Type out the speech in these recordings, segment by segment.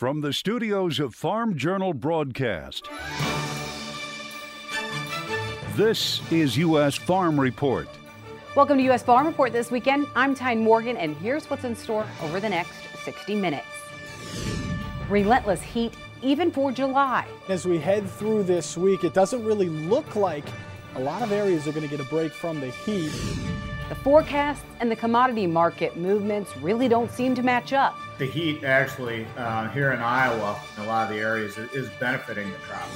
From the studios of Farm Journal Broadcast, this is U.S. Farm Report. Welcome to U.S. Farm Report this weekend. I'm Tyne Morgan, and here's what's in store over the next 60 minutes. Relentless heat, even for July. As we head through this week, it doesn't really look like a lot of areas are going to get a break from the heat. The forecasts and the commodity market movements really don't seem to match up. The heat actually uh, here in Iowa, in a lot of the areas, is benefiting the crop.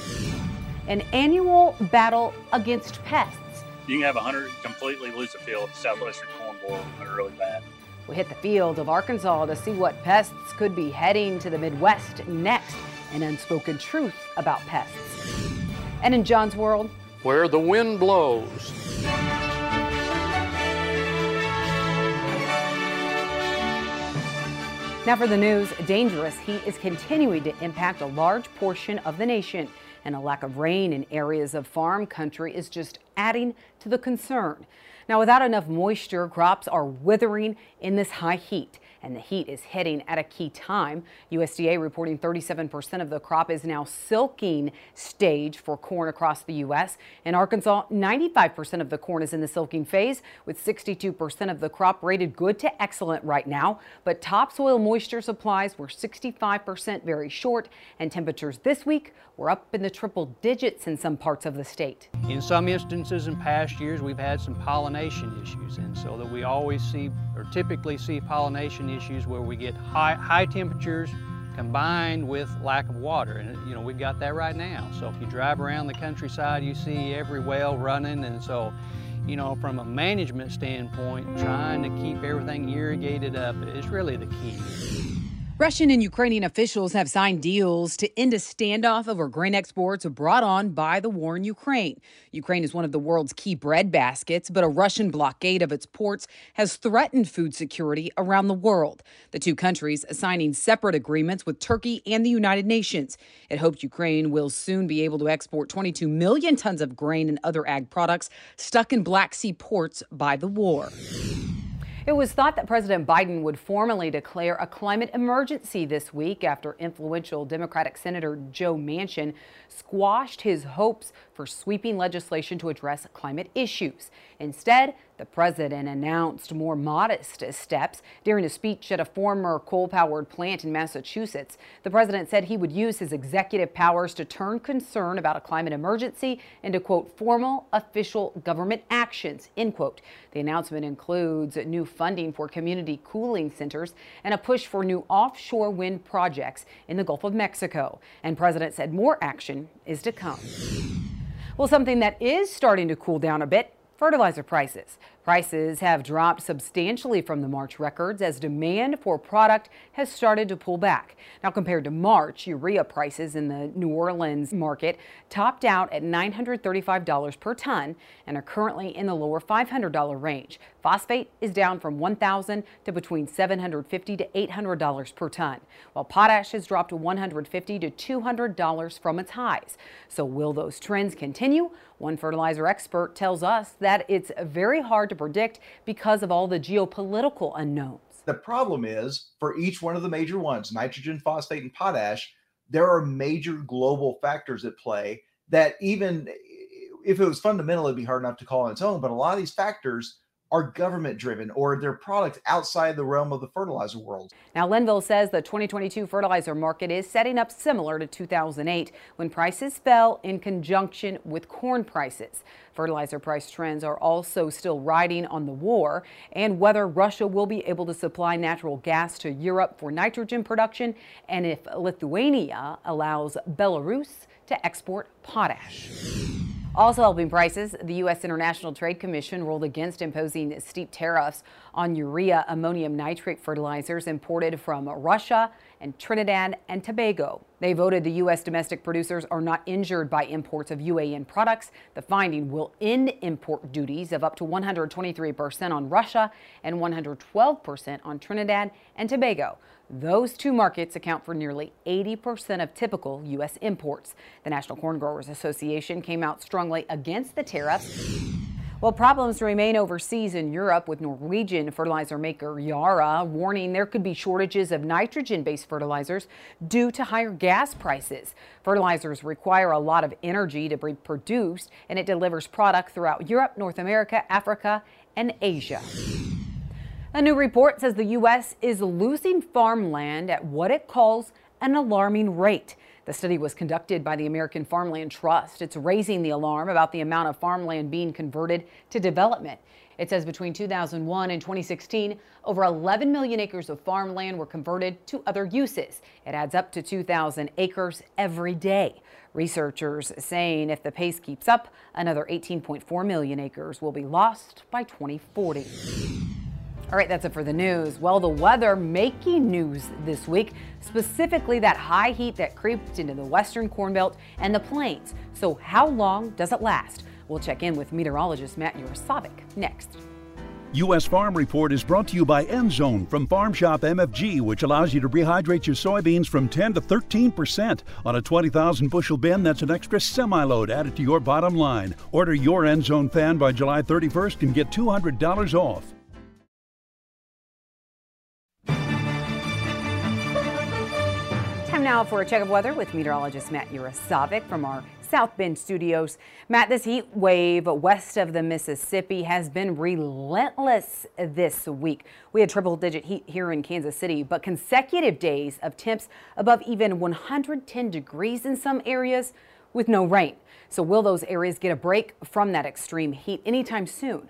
An annual battle against pests. You can have 100 completely lose a field southwestern corn borer really bad. We hit the fields of Arkansas to see what pests could be heading to the Midwest next. An unspoken truth about pests. And in John's world, where the wind blows. Now for the news, dangerous heat is continuing to impact a large portion of the nation, and a lack of rain in areas of farm country is just adding to the concern. Now, without enough moisture, crops are withering in this high heat and the heat is hitting at a key time. USDA reporting 37% of the crop is now silking stage for corn across the U.S. In Arkansas, 95% of the corn is in the silking phase, with 62% of the crop rated good to excellent right now. But topsoil moisture supplies were 65% very short, and temperatures this week were up in the triple digits in some parts of the state. In some instances in past years, we've had some pollination issues, and so that we always see or typically see pollination issues where we get high, high temperatures combined with lack of water. And you know, we've got that right now. So if you drive around the countryside, you see every well running. And so, you know, from a management standpoint, trying to keep everything irrigated up is really the key. Russian and Ukrainian officials have signed deals to end a standoff over grain exports brought on by the war in Ukraine. Ukraine is one of the world's key bread baskets, but a Russian blockade of its ports has threatened food security around the world. The two countries signing separate agreements with Turkey and the United Nations. It hopes Ukraine will soon be able to export 22 million tons of grain and other ag products stuck in Black Sea ports by the war. It was thought that President Biden would formally declare a climate emergency this week after influential Democratic Senator Joe Manchin squashed his hopes for sweeping legislation to address climate issues. Instead, the president announced more modest steps during a speech at a former coal powered plant in Massachusetts. The president said he would use his executive powers to turn concern about a climate emergency into, quote, formal official government actions, end quote. The announcement includes new funding for community cooling centers and a push for new offshore wind projects in the Gulf of Mexico. And president said more action is to come. Well, something that is starting to cool down a bit fertilizer prices. Prices have dropped substantially from the March records as demand for product has started to pull back. Now, compared to March, urea prices in the New Orleans market topped out at $935 per ton and are currently in the lower $500 range. Phosphate is down from 1,000 to between $750 to $800 per ton, while potash has dropped to $150 to $200 from its highs. So, will those trends continue? One fertilizer expert tells us that it's very hard to to predict because of all the geopolitical unknowns. The problem is for each one of the major ones, nitrogen, phosphate, and potash, there are major global factors at play that even if it was fundamental, it'd be hard enough to call on its own. But a lot of these factors are government driven or their products outside the realm of the fertilizer world. Now, Linville says the 2022 fertilizer market is setting up similar to 2008 when prices fell in conjunction with corn prices. Fertilizer price trends are also still riding on the war and whether Russia will be able to supply natural gas to Europe for nitrogen production and if Lithuania allows Belarus to export potash. Also helping prices, the U.S. International Trade Commission ruled against imposing steep tariffs on urea ammonium nitrate fertilizers imported from Russia and Trinidad and Tobago. They voted the U.S. domestic producers are not injured by imports of UAN products. The finding will end import duties of up to 123% on Russia and 112% on Trinidad and Tobago. Those two markets account for nearly 80% of typical U.S. imports. The National Corn Growers Association came out strongly against the tariffs. Well, problems remain overseas in Europe with Norwegian fertilizer maker Yara warning there could be shortages of nitrogen based fertilizers due to higher gas prices. Fertilizers require a lot of energy to be produced, and it delivers product throughout Europe, North America, Africa, and Asia. A new report says the U.S. is losing farmland at what it calls an alarming rate. The study was conducted by the American Farmland Trust. It's raising the alarm about the amount of farmland being converted to development. It says between 2001 and 2016, over 11 million acres of farmland were converted to other uses. It adds up to 2,000 acres every day. Researchers saying if the pace keeps up, another 18.4 million acres will be lost by 2040. All right, that's it for the news. Well, the weather making news this week, specifically that high heat that creeped into the western Corn Belt and the plains. So, how long does it last? We'll check in with meteorologist Matt Yurosavik next. U.S. Farm Report is brought to you by Endzone from Farm Shop MFG, which allows you to rehydrate your soybeans from 10 to 13 percent. On a 20,000 bushel bin, that's an extra semi load added to your bottom line. Order your Endzone fan by July 31st and get $200 off. Now for a check of weather with meteorologist Matt Yurosavik from our South Bend studios. Matt, this heat wave west of the Mississippi has been relentless this week. We had triple digit heat here in Kansas City, but consecutive days of temps above even 110 degrees in some areas with no rain. So will those areas get a break from that extreme heat anytime soon?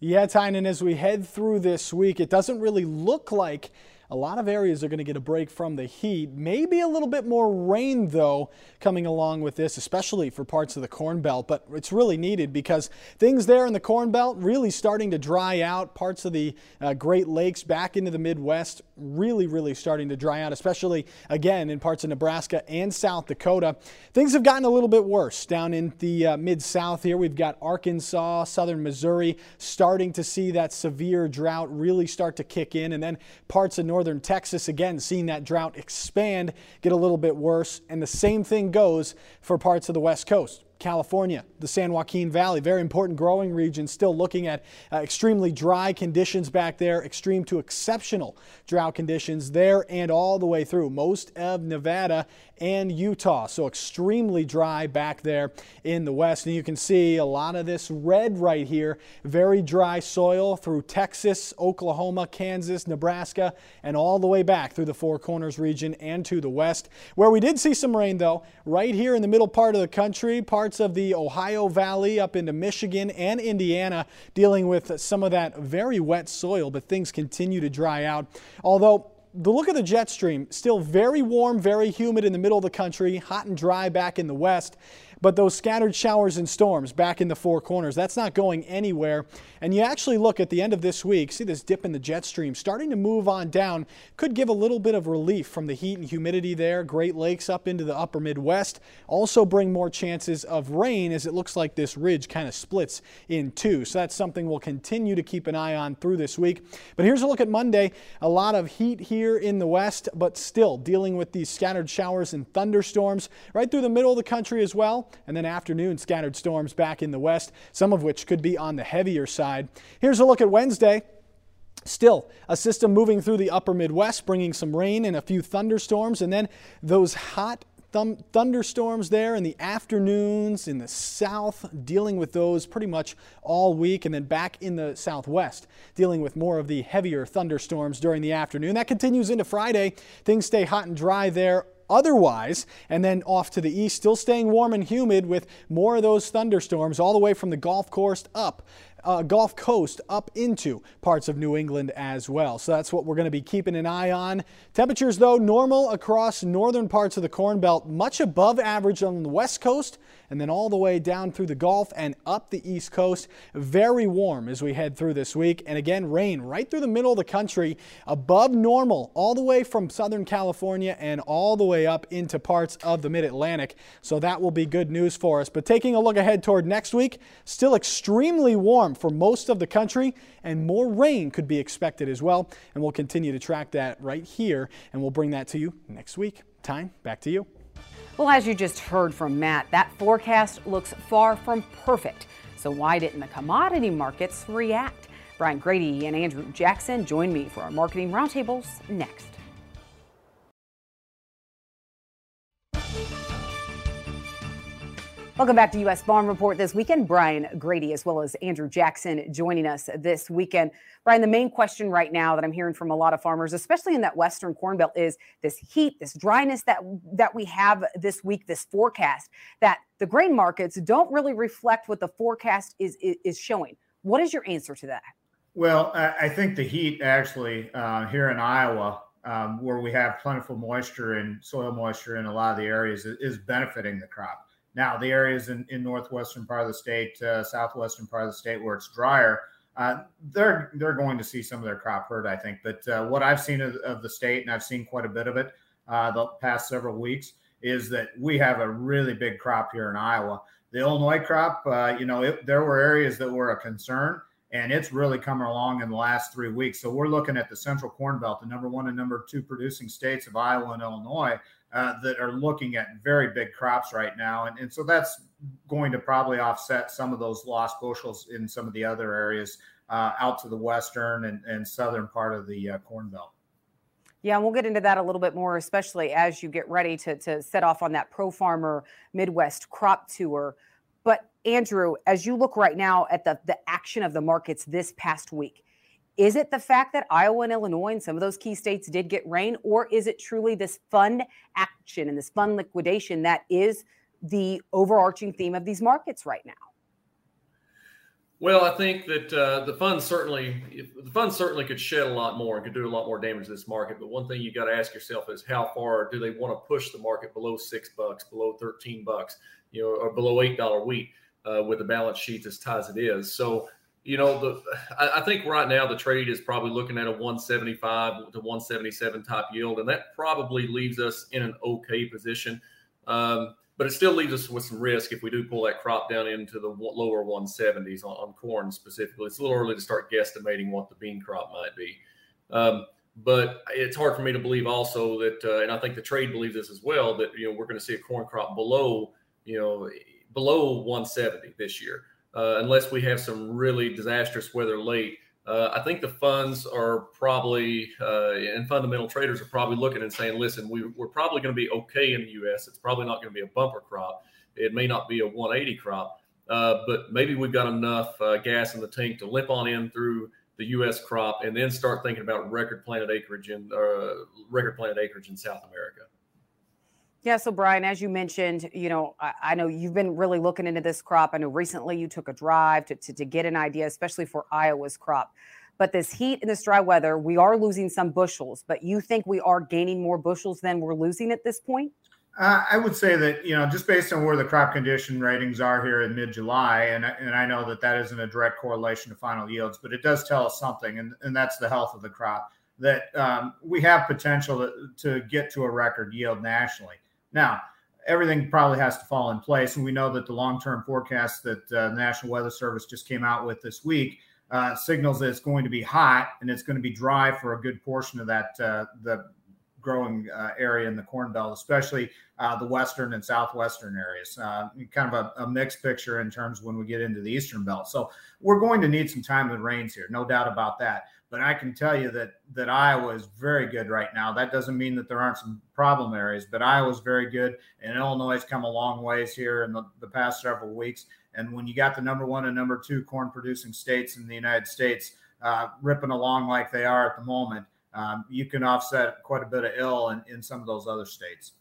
Yeah, Tynan, as we head through this week, it doesn't really look like a lot of areas are going to get a break from the heat. Maybe a little bit more rain, though, coming along with this, especially for parts of the Corn Belt. But it's really needed because things there in the Corn Belt really starting to dry out. Parts of the uh, Great Lakes back into the Midwest really, really starting to dry out, especially again in parts of Nebraska and South Dakota. Things have gotten a little bit worse down in the uh, mid South here. We've got Arkansas, southern Missouri starting to see that severe drought really start to kick in, and then parts of northern Texas again seeing that drought expand, get a little bit worse. And the same thing goes for parts of the West Coast. California, the San Joaquin Valley, very important growing region, still looking at uh, extremely dry conditions back there, extreme to exceptional drought conditions there and all the way through most of Nevada and Utah. So extremely dry back there in the west. And you can see a lot of this red right here, very dry soil through Texas, Oklahoma, Kansas, Nebraska, and all the way back through the Four Corners region and to the west. Where we did see some rain though, right here in the middle part of the country, parts of the Ohio Valley up into Michigan and Indiana dealing with some of that very wet soil, but things continue to dry out. Although the look of the jet stream, still very warm, very humid in the middle of the country, hot and dry back in the west. But those scattered showers and storms back in the four corners, that's not going anywhere. And you actually look at the end of this week, see this dip in the jet stream starting to move on down, could give a little bit of relief from the heat and humidity there. Great Lakes up into the upper Midwest. Also bring more chances of rain as it looks like this ridge kind of splits in two. So that's something we'll continue to keep an eye on through this week. But here's a look at Monday. A lot of heat here in the west, but still dealing with these scattered showers and thunderstorms right through the middle of the country as well and then afternoon scattered storms back in the west, some of which could be on the heavier side. Here's a look at Wednesday. Still, a system moving through the upper Midwest, bringing some rain and a few thunderstorms, and then those hot th thunderstorms there in the afternoons in the south, dealing with those pretty much all week, and then back in the southwest, dealing with more of the heavier thunderstorms during the afternoon. That continues into Friday. Things stay hot and dry there otherwise. And then off to the east, still staying warm and humid with more of those thunderstorms all the way from the golf course up uh, Gulf Coast up into parts of New England as well. So that's what we're going to be keeping an eye on. Temperatures, though, normal across northern parts of the Corn Belt, much above average on the west coast, and then all the way down through the Gulf and up the east coast. Very warm as we head through this week. And again, rain right through the middle of the country, above normal, all the way from Southern California and all the way up into parts of the mid Atlantic. So that will be good news for us. But taking a look ahead toward next week, still extremely warm warm for most of the country, and more rain could be expected as well. And we'll continue to track that right here, and we'll bring that to you next week. Tyne back to you. Well, as you just heard from Matt, that forecast looks far from perfect. So, why didn't the commodity markets react? Brian Grete and Andrew Jackson join me for our marketing roundtables next. Welcome back to U.S. Farm Report this weekend. Brian Grete, as well as Andrew Jackson, joining us this weekend. Brian, the main question right now that I'm hearing from a lot of farmers, especially in that Western Corn Belt, is this heat, this dryness that that we have this week, this forecast that the grain markets don't really reflect what the forecast is is, showing. What is your answer to that? Well, I think the heat actually uh, here in Iowa, um, where we have plentiful moisture and soil moisture in a lot of the areas, is benefiting the crop. Now, the areas in, in northwestern part of the state, uh, southwestern part of the state where it's drier, uh, they're they're going to see some of their crop hurt, I think. But uh, what I've seen of, of, the state, and I've seen quite a bit of it uh, the past several weeks, is that we have a really big crop here in Iowa. The Illinois crop, uh, you know, it, there were areas that were a concern, and it's really coming along in the last three weeks. So we're looking at the Central Corn Belt, the number one and number two producing states of Iowa and Illinois uh, that are looking at very big crops right now. And, and so that's going to probably offset some of those lost bushels in some of the other areas uh, out to the western and, and southern part of the uh, Corn Belt. Yeah, and we'll get into that a little bit more, especially as you get ready to, to set off on that Pro Farmer Midwest crop tour. But Andrew, as you look right now at the, the action of the markets this past week, is it the fact that Iowa and Illinois and some of those key states did get rain, or is it truly this fund action and this fund liquidation that is the overarching theme of these markets right now? Well, I think that uh, the funds certainly the funds certainly could shed a lot more and could do a lot more damage to this market. But one thing you got to ask yourself is how far do they want to push the market below six bucks, below thirteen bucks, you know, or below eight dollar wheat uh, with the balance sheet as tight as it is. So you know, the I, I, think right now the trade is probably looking at a 175 to 177 type yield, and that probably leaves us in an okay position. Um, but it still leaves us with some risk if we do pull that crop down into the lower 170s on, on corn specifically. It's a little early to start guesstimating what the bean crop might be. Um, but it's hard for me to believe also that, uh, and I think the trade believes this as well, that you know we're going to see a corn crop below, you know, below 170 this year uh, unless we have some really disastrous weather late. Uh, I think the funds are probably, uh, and fundamental traders are probably looking and saying, listen, we, are probably going to be okay in the U.S. It's probably not going to be a bumper crop. It may not be a 180 crop, uh, but maybe we've got enough uh, gas in the tank to limp on in through the U.S. crop and then start thinking about record planted acreage in uh, record planted acreage in South America. Yeah, so Brian, as you mentioned, you know, I, I, know you've been really looking into this crop. I know recently you took a drive to, to, to get an idea, especially for Iowa's crop. But this heat and this dry weather, we are losing some bushels. But you think we are gaining more bushels than we're losing at this point? Uh, I would say that you know just based on where the crop condition ratings are here in mid-July, and and I know that that isn't a direct correlation to final yields, but it does tell us something, and, and that's the health of the crop. That um, we have potential to, to get to a record yield nationally. Now, everything probably has to fall in place. And we know that the long term forecast that uh, the National Weather Service just came out with this week uh, signals that it's going to be hot and it's going to be dry for a good portion of that, uh, the growing uh, area in the Corn Belt, especially uh, the western and southwestern areas. Uh, kind of a, a, mixed picture in terms when we get into the eastern belt. So we're going to need some time with rains here, no doubt about that. But I can tell you that that Iowa is very good right now. That doesn't mean that there aren't some problem areas, but Iowa's very good, and Illinois has come a long ways here in the, the past several weeks. And when you got the number one and number two corn producing states in the United States uh, ripping along like they are at the moment, um, you can offset quite a bit of ill in, in some of those other states.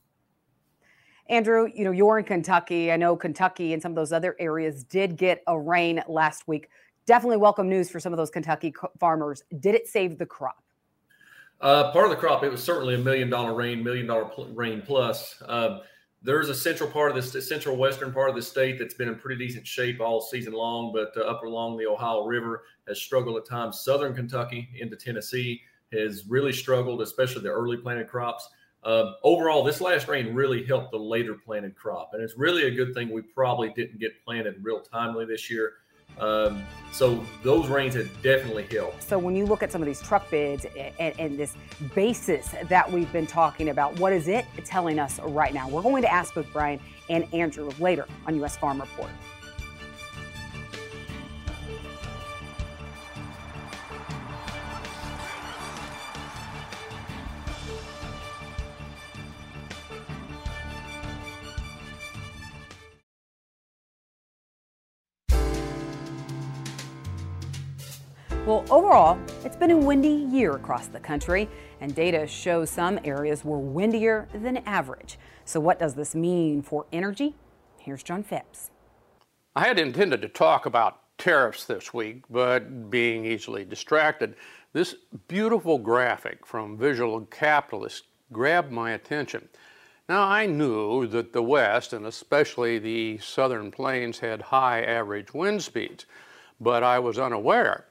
Andrew, you know, you're in Kentucky. I know Kentucky and some of those other areas did get a rain last week definitely welcome news for some of those Kentucky farmers. Did it save the crop? Uh, part of the crop, it was certainly a million dollar rain, million dollar pl- rain plus. Uh, there's a central part of this, central western part of the state that's been in pretty decent shape all season long, but uh, up along the Ohio River has struggled at times. Southern Kentucky into Tennessee has really struggled, especially the early planted crops. Uh, overall, this last rain really helped the later planted crop, and it's really a good thing we probably didn't get planted real timely this year. Um, so those rains have definitely helped. So when you look at some of these truck bids and, and, this basis that we've been talking about, what is it telling us right now? We're going to ask both Brian and Andrew later on U.S. Farm Report. Overall, it's been a windy year across the country, and data shows some areas were windier than average. So, what does this mean for energy? Here's John Phipps. I had intended to talk about tariffs this week, but being easily distracted, this beautiful graphic from Visual Capitalist grabbed my attention. Now, I knew that the West, and especially the southern plains, had high average wind speeds, but I was unaware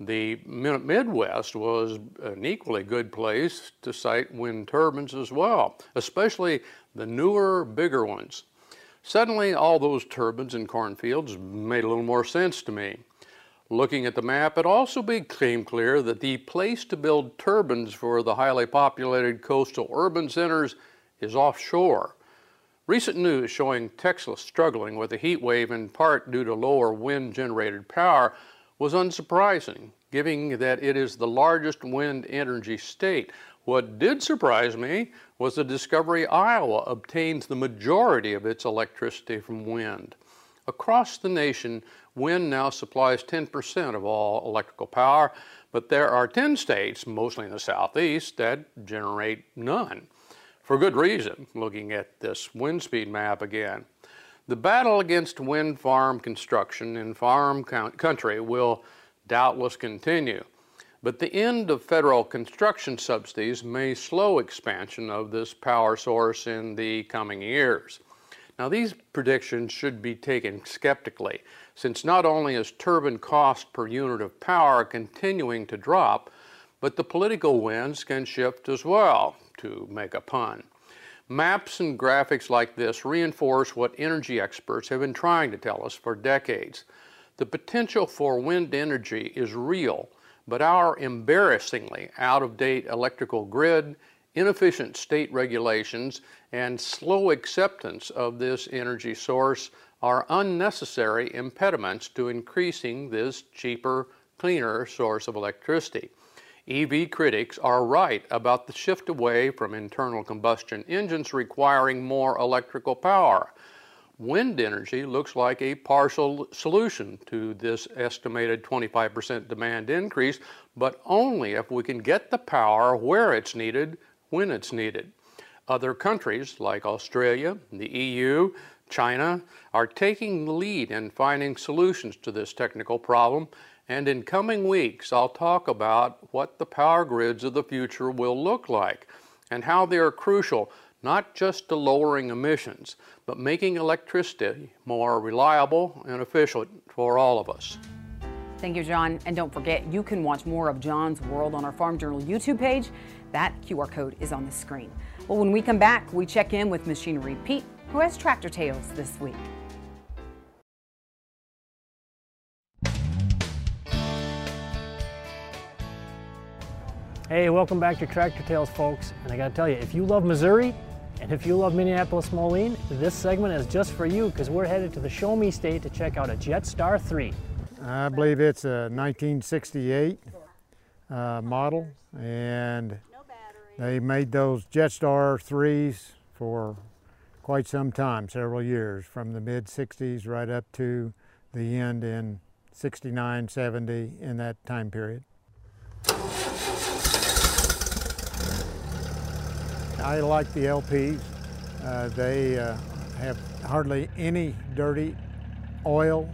the Midwest was an equally good place to site wind turbines as well, especially the newer, bigger ones. Suddenly, all those turbines in cornfields made a little more sense to me. Looking at the map, it also became clear that the place to build turbines for the highly populated coastal urban centers is offshore. Recent news showing Texas struggling with a heat wave in part due to lower wind generated power was unsurprising, given that it is the largest wind energy state. What did surprise me was the discovery Iowa obtains the majority of its electricity from wind. Across the nation, wind now supplies 10% of all electrical power, but there are 10 states, mostly in the southeast, that generate none. For good reason, looking at this wind speed map again. The battle against wind farm construction in farm country will doubtless continue, but the end of federal construction subsidies may slow expansion of this power source in the coming years. Now, these predictions should be taken skeptically, since not only is turbine cost per unit of power continuing to drop, but the political winds can shift as well, to make a pun. Maps and graphics like this reinforce what energy experts have been trying to tell us for decades. The potential for wind energy is real, but our embarrassingly out of date electrical grid, inefficient state regulations, and slow acceptance of this energy source are unnecessary impediments to increasing this cheaper, cleaner source of electricity. EV critics are right about the shift away from internal combustion engines requiring more electrical power. Wind energy looks like a partial solution to this estimated 25% demand increase, but only if we can get the power where it's needed when it's needed. Other countries like Australia, the EU, China are taking the lead in finding solutions to this technical problem and in coming weeks, I'll talk about what the power grids of the future will look like and how they are crucial not just to lowering emissions, but making electricity more reliable and efficient for all of us. Thank you, John. And don't forget, you can watch more of John's World on our Farm Journal YouTube page. That QR code is on the screen. Well, when we come back, we check in with Machinery Pete, who has tractor tales this week. Hey, welcome back to Tractor Tales, folks. And I gotta tell you, if you love Missouri and if you love Minneapolis Moline, this segment is just for you because we're headed to the Show Me State to check out a Jetstar 3. I believe it's a 1968 uh, model, and they made those Jetstar 3s for quite some time, several years, from the mid 60s right up to the end in 69, 70, in that time period. I like the LPs. Uh, they uh, have hardly any dirty oil.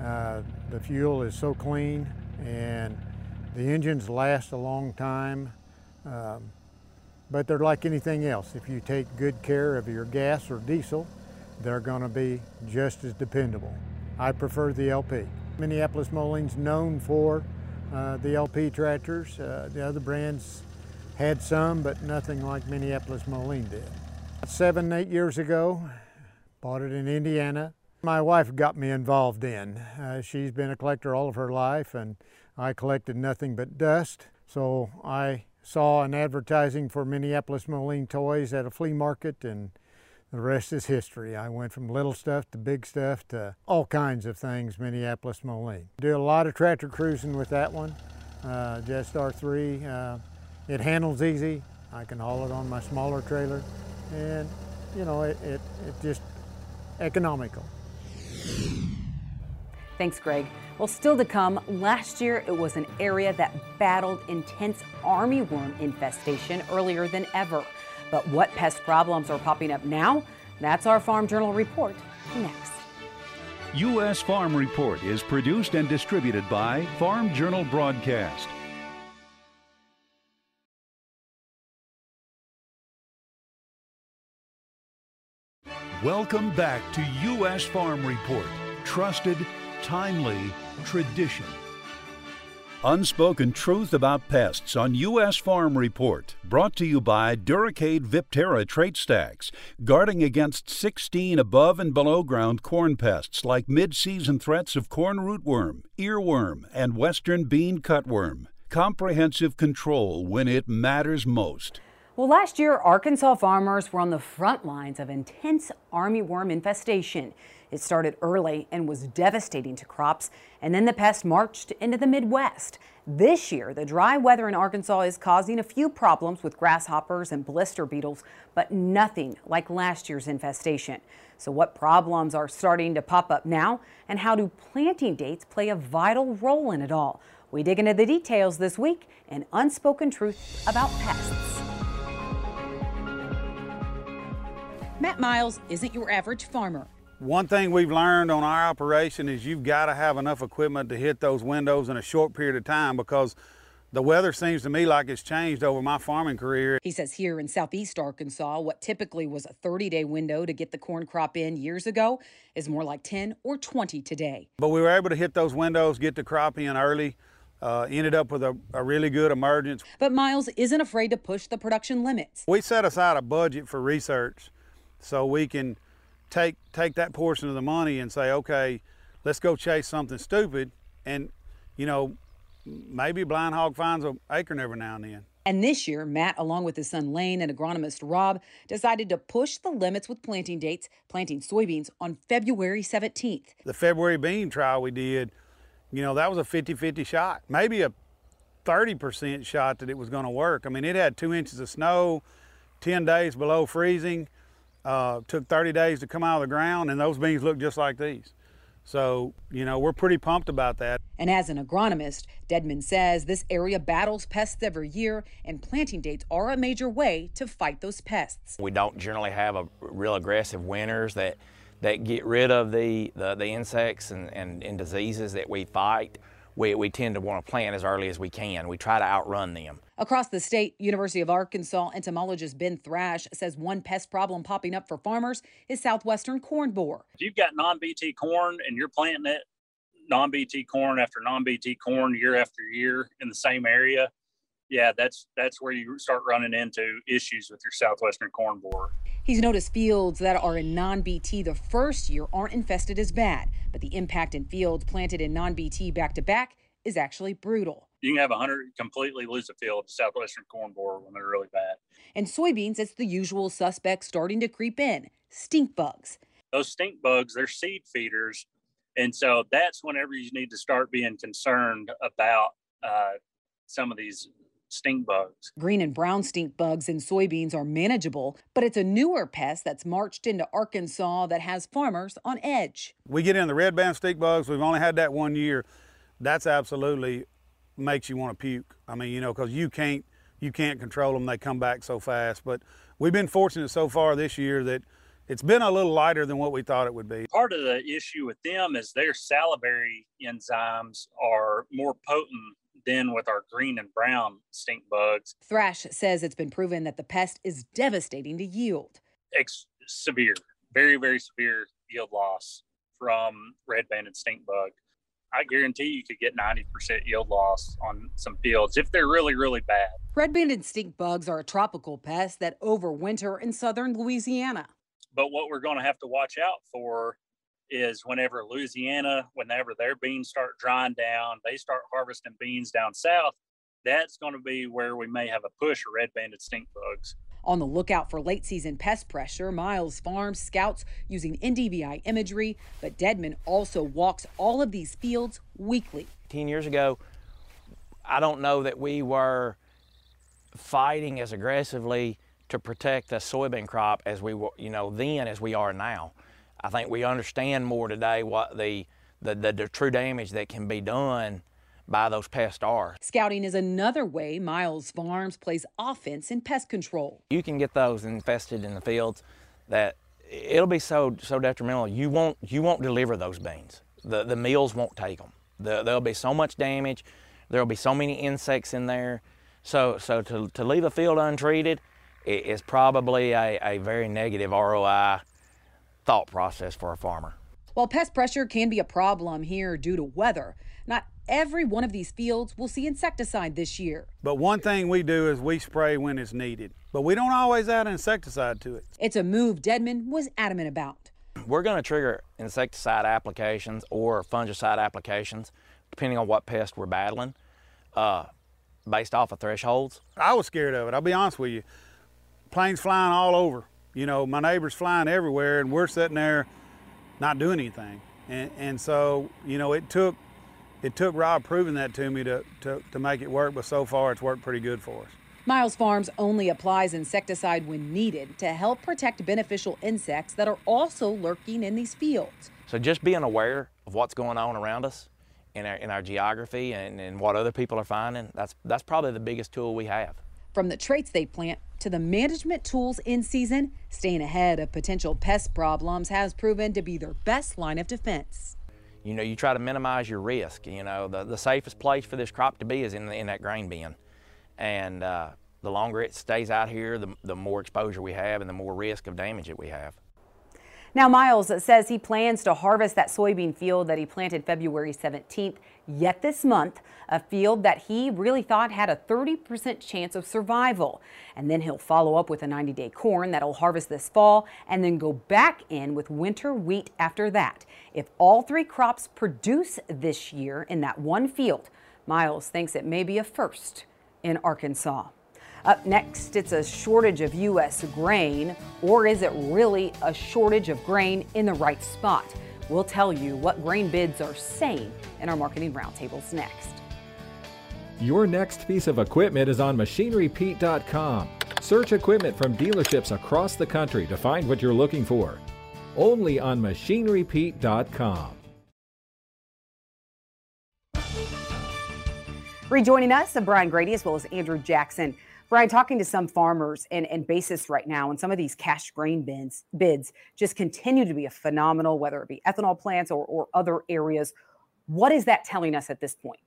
Uh, the fuel is so clean and the engines last a long time. Um, but they're like anything else. If you take good care of your gas or diesel, they're going to be just as dependable. I prefer the LP. Minneapolis Moline's known for uh, the LP tractors. Uh, the other brands had some, but nothing like Minneapolis Moline did. Seven, eight years ago, bought it in Indiana. My wife got me involved in. Uh, she's been a collector all of her life, and I collected nothing but dust. So I saw an advertising for Minneapolis Moline toys at a flea market, and the rest is history. I went from little stuff to big stuff to all kinds of things Minneapolis Moline. Do a lot of tractor cruising with that one, uh, Jetstar 3. Uh, it handles easy. I can haul it on my smaller trailer and you know, it, it, it just economical. Thanks, Greg. Well, still to come, last year it was an area that battled intense armyworm infestation earlier than ever. But what pest problems are popping up now? That's our Farm Journal report next. U.S. Farm Report is produced and distributed by Farm Journal Broadcast. Welcome back to U.S. Farm Report. Trusted, timely, tradition. Unspoken truth about pests on U.S. Farm Report, brought to you by Duracade Viptera trait stacks, guarding against 16 above and below ground corn pests like mid season threats of corn rootworm, earworm, and western bean cutworm. Comprehensive control when it matters most. Well, last year, Arkansas farmers were on the front lines of intense armyworm infestation. It started early and was devastating to crops, and then the pest marched into the Midwest. This year, the dry weather in Arkansas is causing a few problems with grasshoppers and blister beetles, but nothing like last year's infestation. So, what problems are starting to pop up now, and how do planting dates play a vital role in it all? We dig into the details this week in Unspoken Truth About Pests. Matt Miles isn't your average farmer. One thing we've learned on our operation is you've got to have enough equipment to hit those windows in a short period of time because the weather seems to me like it's changed over my farming career. He says here in southeast Arkansas, what typically was a 30 day window to get the corn crop in years ago is more like 10 or 20 today. But we were able to hit those windows, get the crop in early. Uh, ended up with a, a, really good emergence. But Miles isn't afraid to push the production limits. We set aside a budget for research so we can take take that portion of the money and say, okay, let's go chase something stupid, and you know, maybe blind hog finds an acorn every now and then. And this year, Matt, along with his son Lane and agronomist Rob, decided to push the limits with planting dates, planting soybeans on February 17th. The February bean trial we did, you know, that was a 50 50 shot, maybe a 30% shot that it was going to work. I mean, it had two inches of snow, 10 days below freezing. Uh, took 30 days to come out of the ground, and those beans look just like these. So, you know, we're pretty pumped about that. And as an agronomist, Dedman says this area battles pests every year, and planting dates are a major way to fight those pests. We don't generally have a real aggressive winters that, that get rid of the, the, the insects and, and, and diseases that we fight we, we tend to want to plant as early as we can. We try to outrun them. Across the state, University of Arkansas entomologist Ben Thrash says one pest problem popping up for farmers is southwestern corn borer. If you've got non-BT corn and you're planting it non-BT corn after non-BT corn year after year in the same area, yeah, that's that's where you start running into issues with your southwestern corn borer. He's noticed fields that are in non BT the first year aren't infested as bad, but the impact in fields planted in non BT back to back is actually brutal. You can have 100 completely lose a field to southwestern corn borer when they're really bad. And soybeans, it's the usual suspects starting to creep in stink bugs. Those stink bugs, they're seed feeders. And so that's whenever you need to start being concerned about uh, some of these stink bugs. Green and brown stink bugs in soybeans are manageable, but it's a newer pest that's marched into Arkansas that has farmers on edge. We get in the red band stink bugs. We've only had that one year. That's absolutely makes you want to puke. I mean, you know, because you can't you can't control them. They come back so fast. But we've been fortunate so far this year that it's been a little lighter than what we thought it would be. Part of the issue with them is their salivary enzymes are more potent than with our green and brown stink bugs. Thrash says it's been proven that the pest is devastating to yield. Ex- severe, very, very severe yield loss from red banded stink bug. I guarantee you could get 90% yield loss on some fields if they're really, really bad. Red banded stink bugs are a tropical pest that overwinter in southern Louisiana. But what we're going to have to watch out for is whenever Louisiana, whenever their beans start drying down, they start harvesting beans down south. That's going to be where we may have a push of red banded stink bugs. On the lookout for late season pest pressure, Miles Farms scouts using NDVI imagery, but Dedman also walks all of these fields weekly. 10 years ago, I don't know that we were fighting as aggressively to protect the soybean crop as we were, you know, then as we are now. I think we understand more today what the the, the, the true damage that can be done by those pests are. Scouting is another way Miles Farms plays offense in pest control. You can get those infested in the fields that it'll be so so detrimental. You won't you won't deliver those beans. The the meals won't take them. The, there'll be so much damage. There'll be so many insects in there. So so to, to leave a field untreated is probably a, a very negative ROI thought process for a farmer. While pest pressure can be a problem here due to weather, not every one of these fields will see insecticide this year. But one thing we do is we spray when it's needed, but we don't always add insecticide to it. It's a move Dedman was adamant about. We're going to trigger insecticide applications or fungicide applications, depending on what pest we're battling, uh, based off of thresholds. I was scared of it, I'll be honest with you. Planes flying all over. You know, my neighbors flying everywhere, and we're sitting there not doing anything. And, and so, you know, it took it took Rob proving that to me to, to, to make it work, but so far it's worked pretty good for us. Miles Farms only applies insecticide when needed to help protect beneficial insects that are also lurking in these fields. So just being aware of what's going on around us in our, in our geography and, and what other people are finding, that's, that's probably the biggest tool we have. From the traits they plant to the management tools in season, staying ahead of potential pest problems has proven to be their best line of defense you know, you try to minimize your risk. You know, the, the safest place for this crop to be is in, in that grain bin. And uh, the longer it stays out here, the, the more exposure we have and the more risk of damage that we have. Now, Miles says he plans to harvest that soybean field that he planted February 17th yet this month, a field that he really thought had a 30% chance of survival. And then he'll follow up with a 90 day corn that'll harvest this fall and then go back in with winter wheat after that. If all three crops produce this year in that one field, Miles thinks it may be a first in Arkansas. Up next, it's a shortage of U.S. grain, or is it really a shortage of grain in the right spot? We'll tell you what grain bids are saying in our marketing roundtables next. Your next piece of equipment is on machinerypete.com. Search equipment from dealerships across the country to find what you're looking for. Only on machinerypete.com. Rejoining us, Brian Grete as well as Andrew Jackson. Brian, talking to some farmers and, and basis right now, and some of these cash grain bins, bids just continue to be a phenomenal, whether it be ethanol plants or, or other areas. What is that telling us at this point?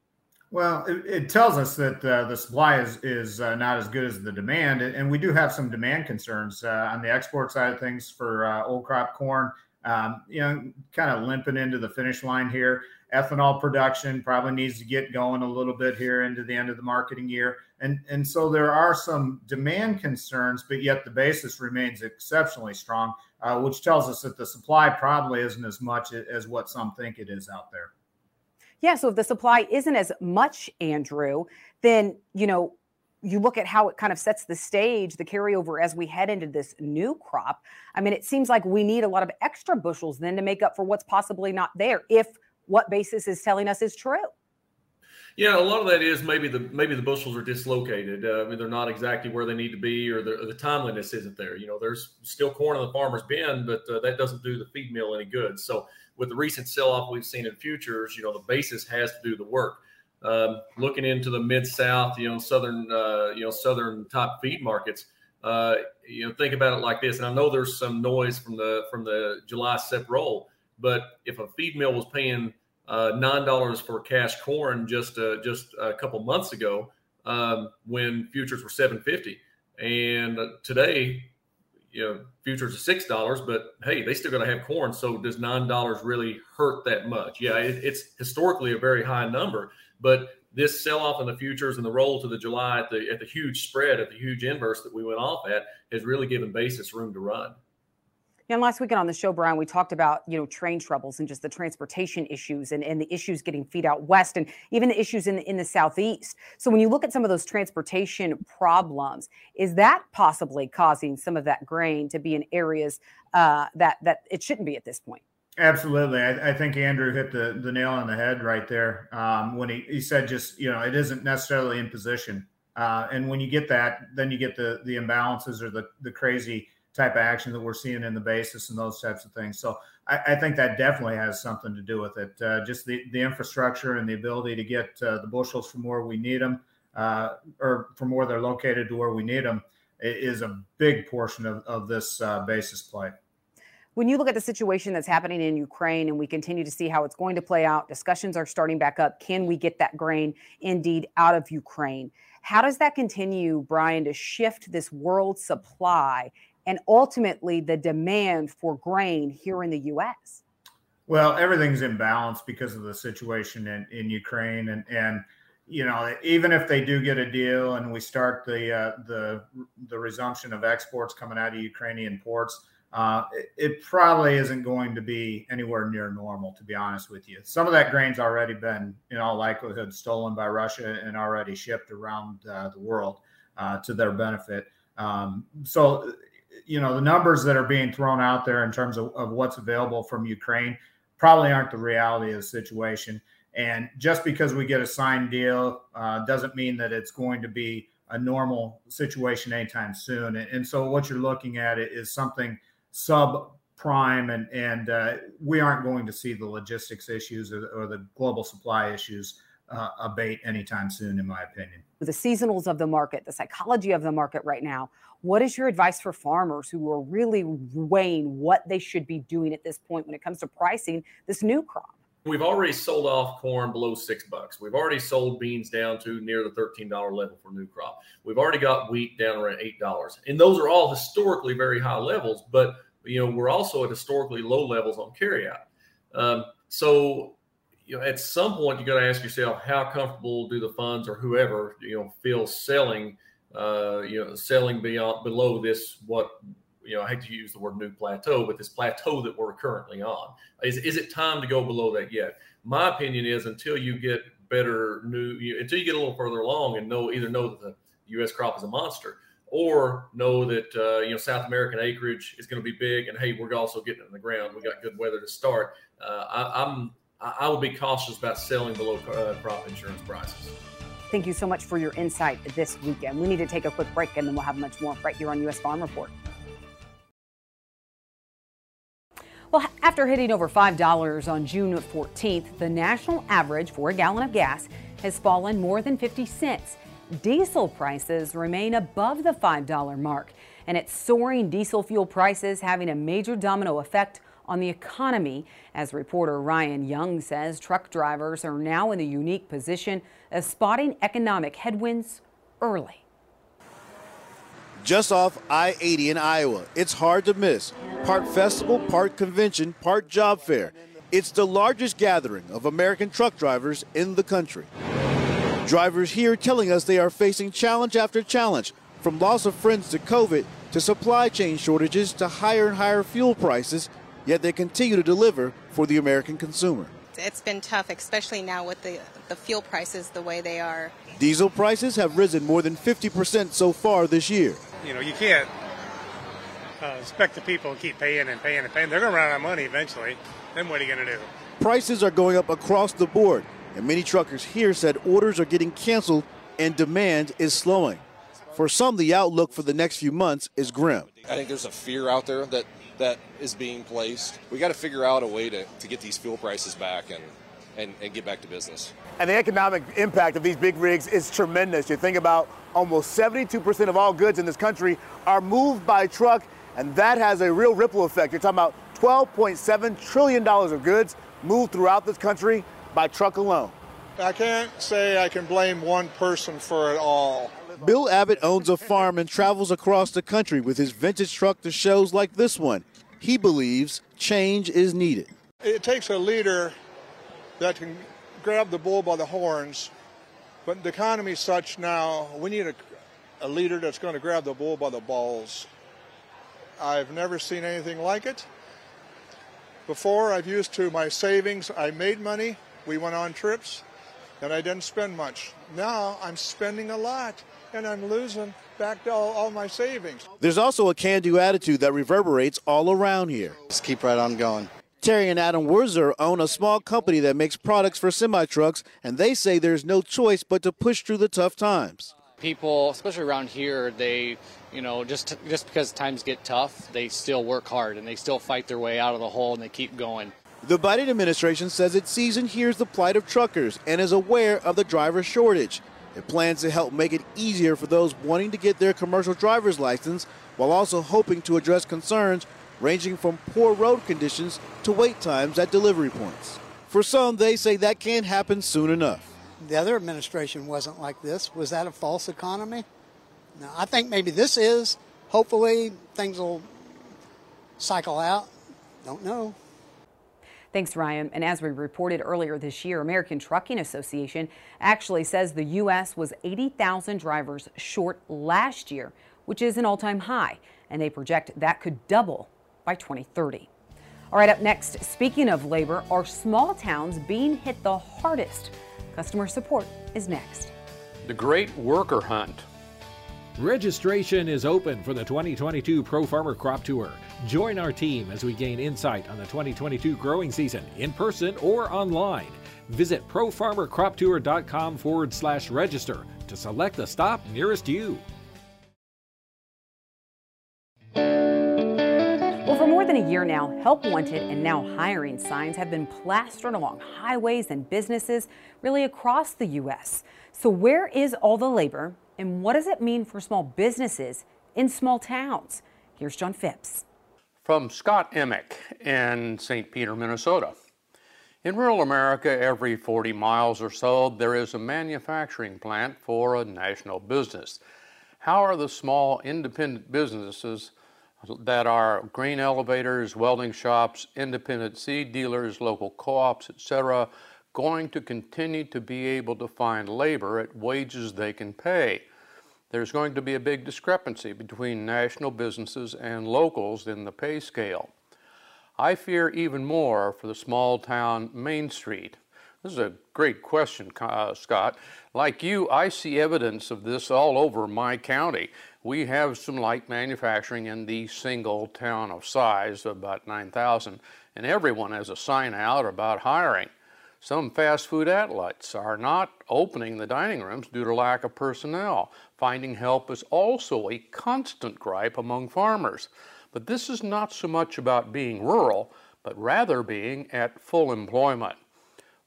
Well, it, it tells us that uh, the supply is is uh, not as good as the demand, and we do have some demand concerns uh, on the export side of things for uh, old crop corn. Um, you know, kind of limping into the finish line here ethanol production probably needs to get going a little bit here into the end of the marketing year. And, and so there are some demand concerns, but yet the basis remains exceptionally strong, uh, which tells us that the supply probably isn't as much as what some think it is out there. Yeah. So if the supply isn't as much, Andrew, then, you know, you look at how it kind of sets the stage, the carryover as we head into this new crop. I mean, it seems like we need a lot of extra bushels then to make up for what's possibly not there if what basis is telling us is true. Yeah, a lot of that is maybe the maybe the bushels are dislocated. Uh, I mean, they're not exactly where they need to be, or the, or the timeliness isn't there. You know, there's still corn in the farmer's bin, but uh, that doesn't do the feed mill any good. So, with the recent sell-off we've seen in futures, you know, the basis has to do the work. Um, looking into the mid South, you know, southern, uh, you know, southern top feed markets, uh, you know, think about it like this. And I know there's some noise from the from the July SEP roll but if a feed mill was paying uh, nine dollars for cash corn just uh, just a couple months ago, um, when futures were seven fifty, and today, you know, futures are six dollars. But hey, they still got to have corn. So does nine dollars really hurt that much? Yeah, it, it's historically a very high number, but this sell off in the futures and the roll to the July at the at the huge spread at the huge inverse that we went off at has really given basis room to run. And last weekend on the show, Brian, we talked about, you know, train troubles and just the transportation issues and, and the issues getting feed out west and even the issues in the, in the southeast. So when you look at some of those transportation problems, is that possibly causing some of that grain to be in areas uh, that that it shouldn't be at this point? Absolutely. I, I, think Andrew hit the, the nail on the head right there um, when he, he said just, you know, it isn't necessarily in position. Uh, and when you get that, then you get the the imbalances or the, the crazy type of action that we're seeing in the basis and those types of things. So I, I think that definitely has something to do with it. Uh, just the, the infrastructure and the ability to get uh, the bushels from where we need them uh, or from where they're located to where we need them is a big portion of, of this uh, basis play. When you look at the situation that's happening in Ukraine and we continue to see how it's going to play out, discussions are starting back up. Can we get that grain indeed out of Ukraine? How does that continue, Brian, to shift this world supply and ultimately the demand for grain here in the U.S.? Well, everything's in balance because of the situation in, in Ukraine, and and you know even if they do get a deal and we start the uh, the the resumption of exports coming out of Ukrainian ports, uh, it, it, probably isn't going to be anywhere near normal. To be honest with you, some of that grain's already been, in all likelihood, stolen by Russia and already shipped around uh, the world uh, to their benefit. Um, so you know the numbers that are being thrown out there in terms of, of what's available from Ukraine probably aren't the reality of the situation. And just because we get a signed deal uh, doesn't mean that it's going to be a normal situation anytime soon. And, and so what you're looking at is something subprime, and and uh, we aren't going to see the logistics issues or, or the global supply issues uh, abate anytime soon, in my opinion. The seasonals of the market, the psychology of the market right now. What is your advice for farmers who are really weighing what they should be doing at this point when it comes to pricing this new crop? We've already sold off corn below six bucks. We've already sold beans down to near the $13 level for new crop. We've already got wheat down around $8. And those are all historically very high levels, but you know, we're also at historically low levels on carryout. Um, so, you know, at some point you got to ask yourself, how comfortable do the funds or whoever, you know, feel selling uh, you know, selling beyond below this what you know, I hate to use the word new plateau, but this plateau that we're currently on. Is, is it time to go below that yet? My opinion is until you get better new, you, until you get a little further along and know either know that the U.S. crop is a monster or know that uh, you know South American acreage is going to be big, and hey, we're also getting it in the ground. We got good weather to start. Uh, I, I'm I would be cautious about selling below uh, crop insurance prices. Thank you so much for your insight this weekend. We need to take a quick break and then we'll have much more right here on U.S. Farm Report. Well, after hitting over $5 on June 14th, the national average for a gallon of gas has fallen more than 50 cents. Diesel prices remain above the $5 mark, and it's soaring diesel fuel prices having a major domino effect on the economy. As reporter Ryan Young says, truck drivers are now in the unique position of spotting economic headwinds early. Just off I 80 in Iowa, it's hard to miss. Part festival, part convention, part job fair. It's the largest gathering of American truck drivers in the country. Drivers here telling us they are facing challenge after challenge, from loss of friends to COVID to supply chain shortages to higher and higher fuel prices yet they continue to deliver for the American consumer. It's been tough, especially now with the, the fuel prices the way they are. Diesel prices have risen more than 50% so far this year. You know, you can't uh, expect the people to keep paying and paying and paying. They're going to run out of money eventually. Then what are you going to do? Prices are going up across the board, and many truckers here said orders are getting canceled and demand is slowing. For some, the outlook for the next few months is grim. I think there's a fear out there that that is being placed. We got to figure out a way to, to get these fuel prices back and, and, and get back to business. And the economic impact of these big rigs is tremendous. You think about almost 72% of all goods in this country are moved by truck, and that has a real ripple effect. You're talking about $12.7 trillion of goods moved throughout this country by truck alone. I can't say I can blame one person for it all. Bill Abbott owns a farm and travels across the country with his vintage truck to shows like this one. He believes change is needed. It takes a leader that can grab the bull by the horns, but the economy is such now, we need a, a leader that's going to grab the bull by the balls. I've never seen anything like it. Before, I've used to my savings, I made money, we went on trips, and I didn't spend much. Now I'm spending a lot and I'm losing back to all, all my savings. There's also a can do attitude that reverberates all around here. Just keep right on going. Terry and Adam Werzer own a small company that makes products for semi trucks, and they say there's no choice but to push through the tough times. People, especially around here, they You know, just just because times get tough, they still work hard and they still fight their way out of the hole and they keep going. The Biden administration says it sees and hears the plight of truckers and is aware of the driver shortage. It plans to help make it easier for those wanting to get their commercial driver's license while also hoping to address concerns ranging from poor road conditions to wait times at delivery points. For some, they say that can't happen soon enough. The other administration wasn't like this. Was that a false economy? No, I think maybe this is. Hopefully, things will cycle out. Don't know. Thanks, Ryan. And as we reported earlier this year, American Trucking Association actually says the U.S. was 80,000 drivers short last year, which is an all time high. And they project that could double by 2030. All right, up next, speaking of labor, are small towns being hit the hardest? Customer support is next. The Great Worker Hunt. Registration is open for the 2022 Pro Farmer Crop Tour. Join our team as we gain insight on the 2022 growing season in person or online. Visit profarmercroptour.com forward slash register to select the stop nearest you. Well, for more than a year now, Help Wanted and now hiring signs have been plastered along highways and businesses really across the U.S. So, where is all the labor and what does it mean for small businesses in small towns? Here's John Phipps. From Scott Emick in St. Peter, Minnesota. In rural America, every 40 miles or so, there is a manufacturing plant for a national business. How are the small independent businesses that are grain elevators, welding shops, independent seed dealers, local co-ops, etc., going to continue to be able to find labor at wages they can pay. There's going to be a big discrepancy between national businesses and locals in the pay scale. I fear even more for the small town Main Street. This is a great question, uh, Scott. Like you, I see evidence of this all over my county. We have some light manufacturing in the single town of size, about 9,000, and everyone has a sign out about hiring. Some fast food outlets are not opening the dining rooms due to lack of personnel. Finding help is also a constant gripe among farmers. But this is not so much about being rural, but rather being at full employment.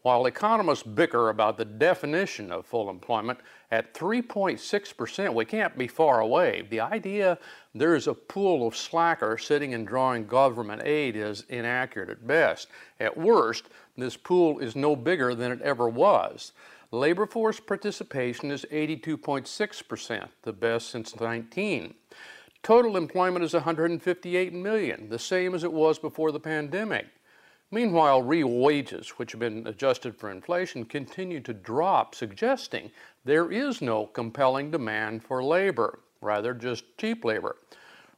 While economists bicker about the definition of full employment, at 3.6%, we can't be far away. The idea there's a pool of slackers sitting and drawing government aid is inaccurate at best. At worst, this pool is no bigger than it ever was. Labor force participation is 82.6%, the best since 19. Total employment is 158 million, the same as it was before the pandemic. Meanwhile, real wages, which have been adjusted for inflation, continue to drop, suggesting there is no compelling demand for labor, rather just cheap labor.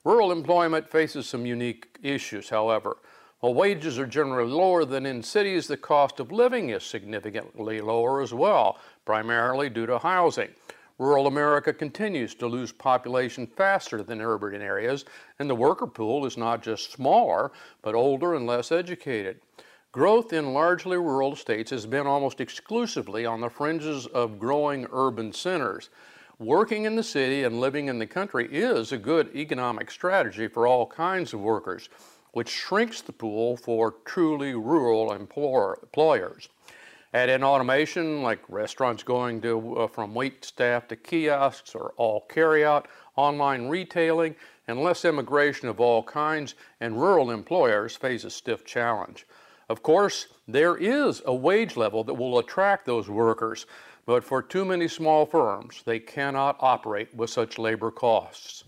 Rural employment faces some unique issues, however. While wages are generally lower than in cities, the cost of living is significantly lower as well, primarily due to housing. Rural America continues to lose population faster than urban areas, and the worker pool is not just smaller, but older and less educated. Growth in largely rural states has been almost exclusively on the fringes of growing urban centers. Working in the city and living in the country is a good economic strategy for all kinds of workers, which shrinks the pool for truly rural employers. Add in automation like restaurants going to uh, from wait staff to kiosks or all carryout, online retailing, and less immigration of all kinds, and rural employers face a stiff challenge. Of course, there is a wage level that will attract those workers, but for too many small firms, they cannot operate with such labor costs.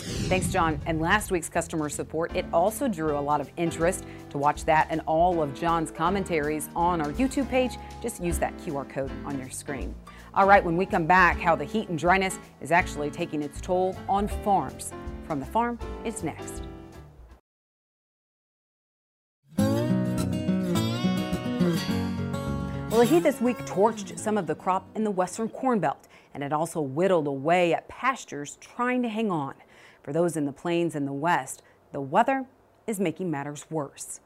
Thanks, John. And last week's customer support, it also drew a lot of interest. To watch that and all of John's commentaries on our YouTube page, just use that QR code on your screen. All right, when we come back, how the heat and dryness is actually taking its toll on farms. From the farm, it's next. Well, the heat this week torched some of the crop in the western corn belt, and it also whittled away at pastures trying to hang on. For those in the plains and the west, the weather is making matters worse.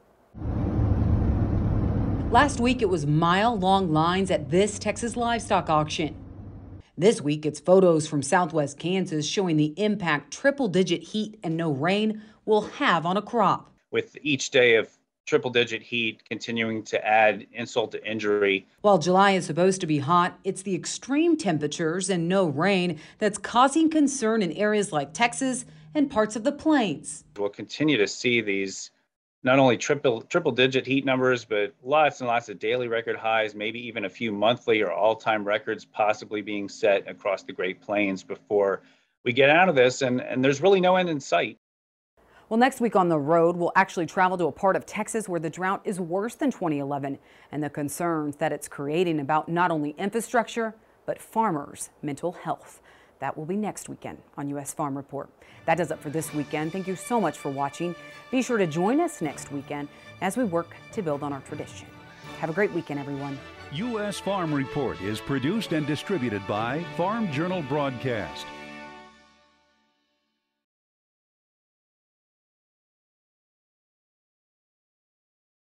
Last week, it was mile long lines at this Texas livestock auction. This week, it's photos from southwest Kansas showing the impact triple digit heat and no rain will have on a crop. With each day of triple digit heat continuing to add insult to injury. While July is supposed to be hot, it's the extreme temperatures and no rain that's causing concern in areas like Texas and parts of the plains. We'll continue to see these not only triple triple digit heat numbers, but lots and lots of daily record highs, maybe even a few monthly or all-time records possibly being set across the Great Plains before we get out of this and, and there's really no end in sight. Well, next week on the road, we'll actually travel to a part of Texas where the drought is worse than 2011 and the concerns that it's creating about not only infrastructure, but farmers' mental health. That will be next weekend on U.S. Farm Report. That does it for this weekend. Thank you so much for watching. Be sure to join us next weekend as we work to build on our tradition. Have a great weekend, everyone. U.S. Farm Report is produced and distributed by Farm Journal Broadcast.